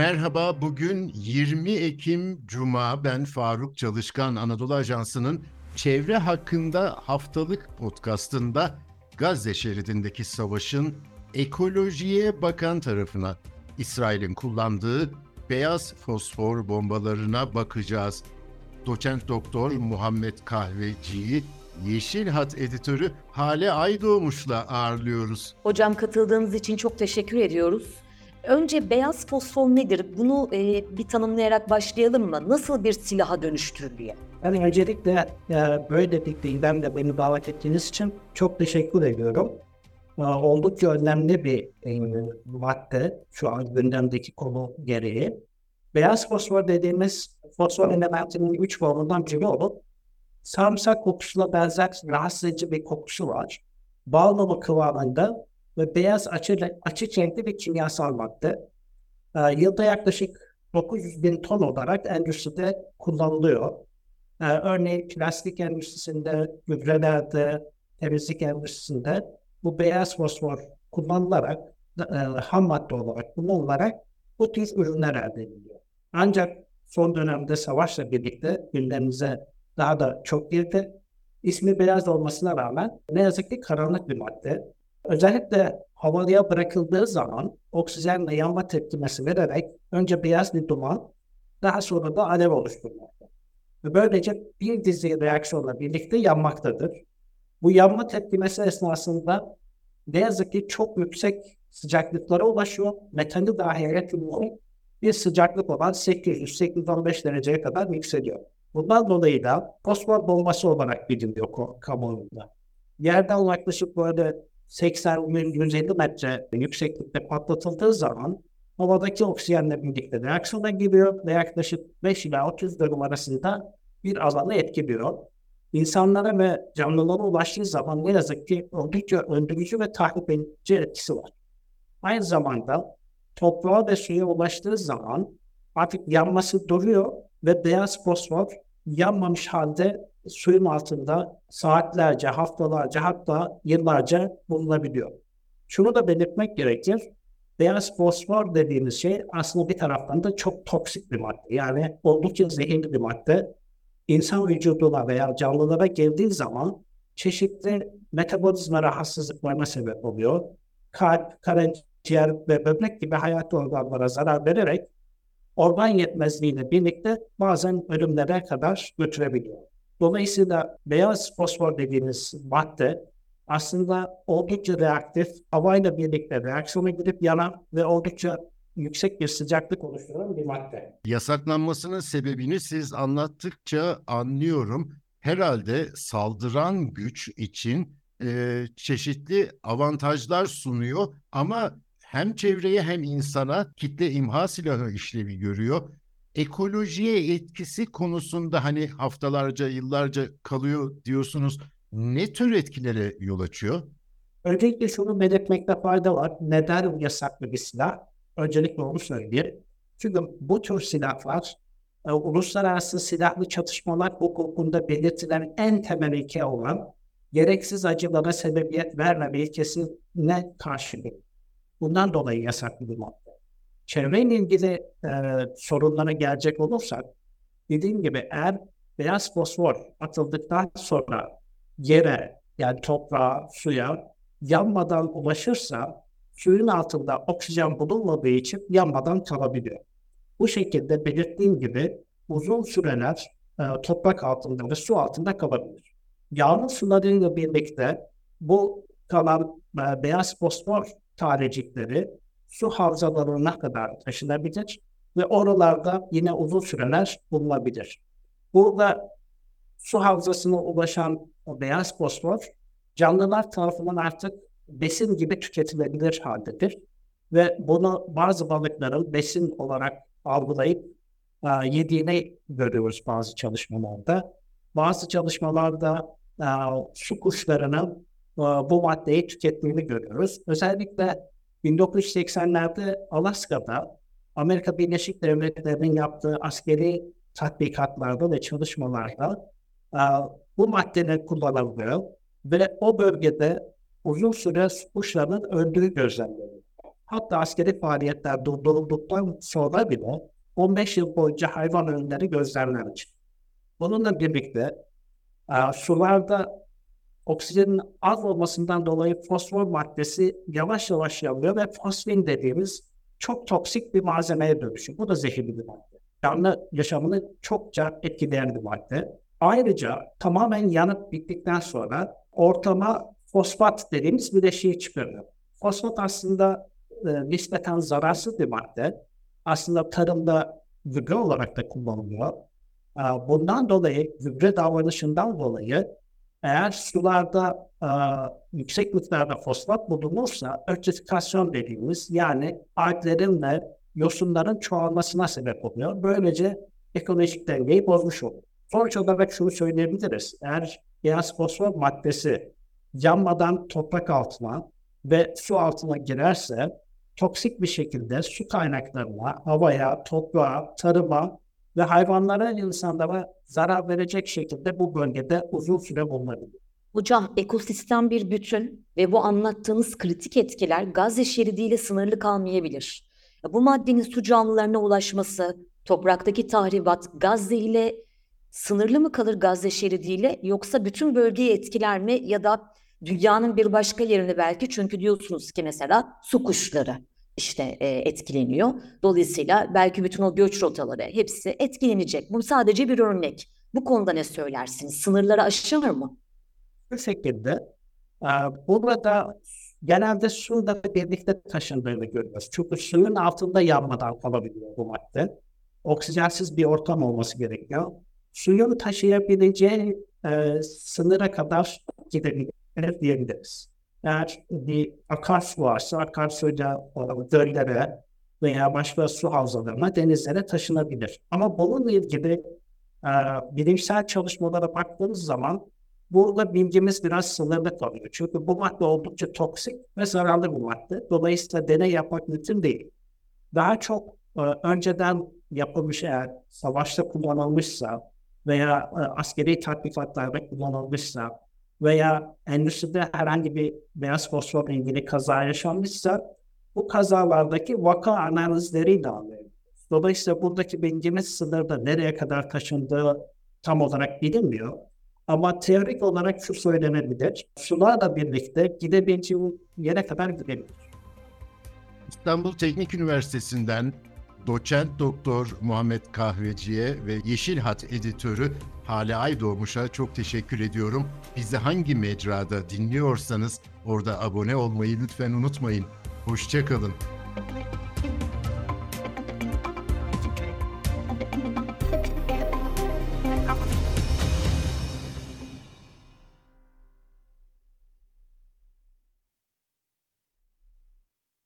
Merhaba, bugün 20 Ekim Cuma. Ben Faruk Çalışkan, Anadolu Ajansı'nın çevre hakkında haftalık podcastında Gazze şeridindeki savaşın ekolojiye bakan tarafına, İsrail'in kullandığı beyaz fosfor bombalarına bakacağız. Doçent Doktor Muhammed Kahveci'yi Yeşil Hat editörü Hale Aydoğmuş'la ağırlıyoruz. Hocam katıldığınız için çok teşekkür ediyoruz. Önce beyaz fosfor nedir? Bunu e, bir tanımlayarak başlayalım mı? Nasıl bir silaha dönüştürür diye. Ben öncelikle e, böyle bir gündemde beni davet ettiğiniz için çok teşekkür ediyorum. E, oldukça önemli bir e, madde şu an gündemdeki konu gereği. Beyaz fosfor dediğimiz fosfor elementinin üç formundan biri olup sarımsak kokusuna benzer rahatsız edici bir kokusu var. Bağlama kıvamında ve beyaz açı, açık renkli bir kimyasal madde. E, yılda yaklaşık 900 bin ton olarak endüstride kullanılıyor. E, örneğin plastik endüstrisinde, gübrelerde, temizlik endüstrisinde bu beyaz fosfor kullanılarak, e, ham madde olarak kullanılarak bu tür ürünler elde ediliyor. Ancak son dönemde savaşla birlikte gündemimize daha da çok girdi. İsmi beyaz olmasına rağmen ne yazık ki karanlık bir madde. Özellikle havaya bırakıldığı zaman oksijenle yanma tepkimesi vererek önce beyaz bir duman daha sonra da alev oluşturmakta. Ve böylece bir dizi reaksiyonla birlikte yanmaktadır. Bu yanma tepkimesi esnasında ne yazık ki çok yüksek sıcaklıklara ulaşıyor. Metali dahi eritmiyor. Bir sıcaklık olan 800-815 dereceye kadar yükseliyor. Bundan dolayı da fosfor bombası olarak biliniyor kamuoyunda. Yerden yaklaşık böyle 80-150 metre yükseklikte patlatıldığı zaman havadaki oksijenle birlikte reaksiyona giriyor ve yaklaşık 5 ila 30 dönüm arasında bir alanı etkiliyor. İnsanlara ve canlılara ulaştığı zaman ne yazık ki oldukça öldürücü ve tahrip edici etkisi var. Aynı zamanda toprağa ve suya ulaştığı zaman artık yanması duruyor ve beyaz fosfor yanmamış halde suyun altında saatlerce, haftalarca hatta yıllarca bulunabiliyor. Şunu da belirtmek gerekir. Beyaz fosfor dediğimiz şey aslında bir taraftan da çok toksik bir madde. Yani oldukça zehirli bir madde. İnsan vücuduna veya canlılara geldiği zaman çeşitli metabolizma rahatsızlıklarına sebep oluyor. Kalp, karaciğer ve böbrek gibi hayati organlara zarar vererek organ yetmezliğiyle birlikte bazen ölümlere kadar götürebiliyor. Dolayısıyla beyaz fosfor dediğimiz madde aslında oldukça reaktif, havayla birlikte reaksiyona girip yanan ve oldukça yüksek bir sıcaklık oluşturan bir madde. Yasaklanmasının sebebini siz anlattıkça anlıyorum. Herhalde saldıran güç için e, çeşitli avantajlar sunuyor ama hem çevreye hem insana kitle imha silahı işlevi görüyor ekolojiye etkisi konusunda hani haftalarca, yıllarca kalıyor diyorsunuz. Ne tür etkilere yol açıyor? Öncelikle şunu belirtmekte fayda var. Neden yasaklı bir silah? Öncelikle onu söyleyeyim. Çünkü bu tür silahlar e, uluslararası silahlı çatışmalar hukukunda belirtilen en temel ilke olan gereksiz acılara sebebiyet vermeme ilkesine karşılık. Bundan dolayı yasaklı bir madde. Çevreyle ilgili e, sorunlara gelecek olursak, dediğim gibi eğer beyaz fosfor atıldıktan sonra yere yani toprağa, suya yanmadan ulaşırsa suyun altında oksijen bulunmadığı için yanmadan kalabiliyor. Bu şekilde belirttiğim gibi uzun süreler e, toprak altında ve su altında kalabilir. Yağmur sularıyla birlikte bu kalan e, beyaz fosfor tanecikleri su havzalarına kadar taşınabilir ve oralarda yine uzun süreler bulunabilir. Burada su havzasına ulaşan o beyaz fosfor canlılar tarafından artık besin gibi tüketilebilir haldedir. Ve bunu bazı balıkların besin olarak algılayıp a, yediğini görüyoruz bazı çalışmalarda. Bazı çalışmalarda a, su kuşlarının bu maddeyi tükettiğini görüyoruz. Özellikle 1980'lerde Alaska'da Amerika Birleşik Devletleri'nin yaptığı askeri tatbikatlarda ve çalışmalarda bu maddeler kullanılıyor ve o bölgede uzun süre kuşların öldüğü gözlemleniyor. Hatta askeri faaliyetler durdurulduktan sonra bile 15 yıl boyunca hayvan ölümleri gözlemlenmiş. Bununla birlikte e, sularda oksijenin az olmasından dolayı fosfor maddesi yavaş yavaş yanıyor ve fosfin dediğimiz çok toksik bir malzemeye dönüşüyor. Bu da zehirli bir madde. Canlı yaşamını çokça etkileyen bir madde. Ayrıca tamamen yanıp bittikten sonra ortama fosfat dediğimiz bileşiği çıkarıyor. Fosfat aslında e, nispeten zararsız bir madde. Aslında tarımda gübre olarak da kullanılıyor. E, bundan dolayı gübre davranışından dolayı eğer sularda e, yüksek miktarda fosfat bulunursa ötrifikasyon dediğimiz yani alglerin ve yosunların çoğalmasına sebep oluyor. Böylece ekolojik dengeyi bozmuş olur. Sonuç olarak şunu söyleyebiliriz. Eğer beyaz fosfor maddesi yanmadan toprak altına ve su altına girerse toksik bir şekilde su kaynaklarına, havaya, toprağa, tarıma ve hayvanlara, insanlara zarar verecek şekilde bu bölgede uzun süre bulunabilir. Hocam ekosistem bir bütün ve bu anlattığınız kritik etkiler Gazze şeridiyle sınırlı kalmayabilir. Bu maddenin su canlılarına ulaşması, topraktaki tahribat Gazze ile sınırlı mı kalır Gazze şeridiyle yoksa bütün bölgeyi etkiler mi ya da dünyanın bir başka yerine belki çünkü diyorsunuz ki mesela su kuşları işte e, etkileniyor. Dolayısıyla belki bütün o göç rotaları hepsi etkilenecek. Bu sadece bir örnek. Bu konuda ne söylersiniz? Sınırları aşar mı? Bu şekilde e, burada genelde suyla birlikte taşındığını görüyoruz. Çünkü suyun altında yanmadan kalabiliyor bu madde. Oksijensiz bir ortam olması gerekiyor. Suyun taşıyabileceği e, sınıra kadar gidebilir diyebiliriz. Eğer bir akarsu varsa akarsuyla göllere veya başka su havzalarına, denizlere taşınabilir. Ama bununla ilgili e, bilimsel çalışmalara baktığımız zaman burada bilgimiz biraz sınırlı kalıyor. Çünkü bu madde oldukça toksik ve zararlı bir madde. Dolayısıyla deney yapmak mümkün değil. Daha çok e, önceden yapılmış eğer savaşta kullanılmışsa veya e, askeri tatbikatlarda kullanılmışsa veya endüstride herhangi bir beyaz fosfor ilgili kaza yaşanmışsa bu kazalardaki vaka analizleriyle alıyoruz. Dolayısıyla buradaki bilgimiz sınırda nereye kadar taşındığı tam olarak bilinmiyor. Ama teorik olarak şu söylenebilir. Sularla birlikte gidebileceği yere kadar gidebilir. İstanbul Teknik Üniversitesi'nden doçent doktor Muhammed Kahveci'ye ve Yeşil Hat editörü Hale Aydoğmuş'a çok teşekkür ediyorum. Bizi hangi mecrada dinliyorsanız orada abone olmayı lütfen unutmayın. Hoşçakalın.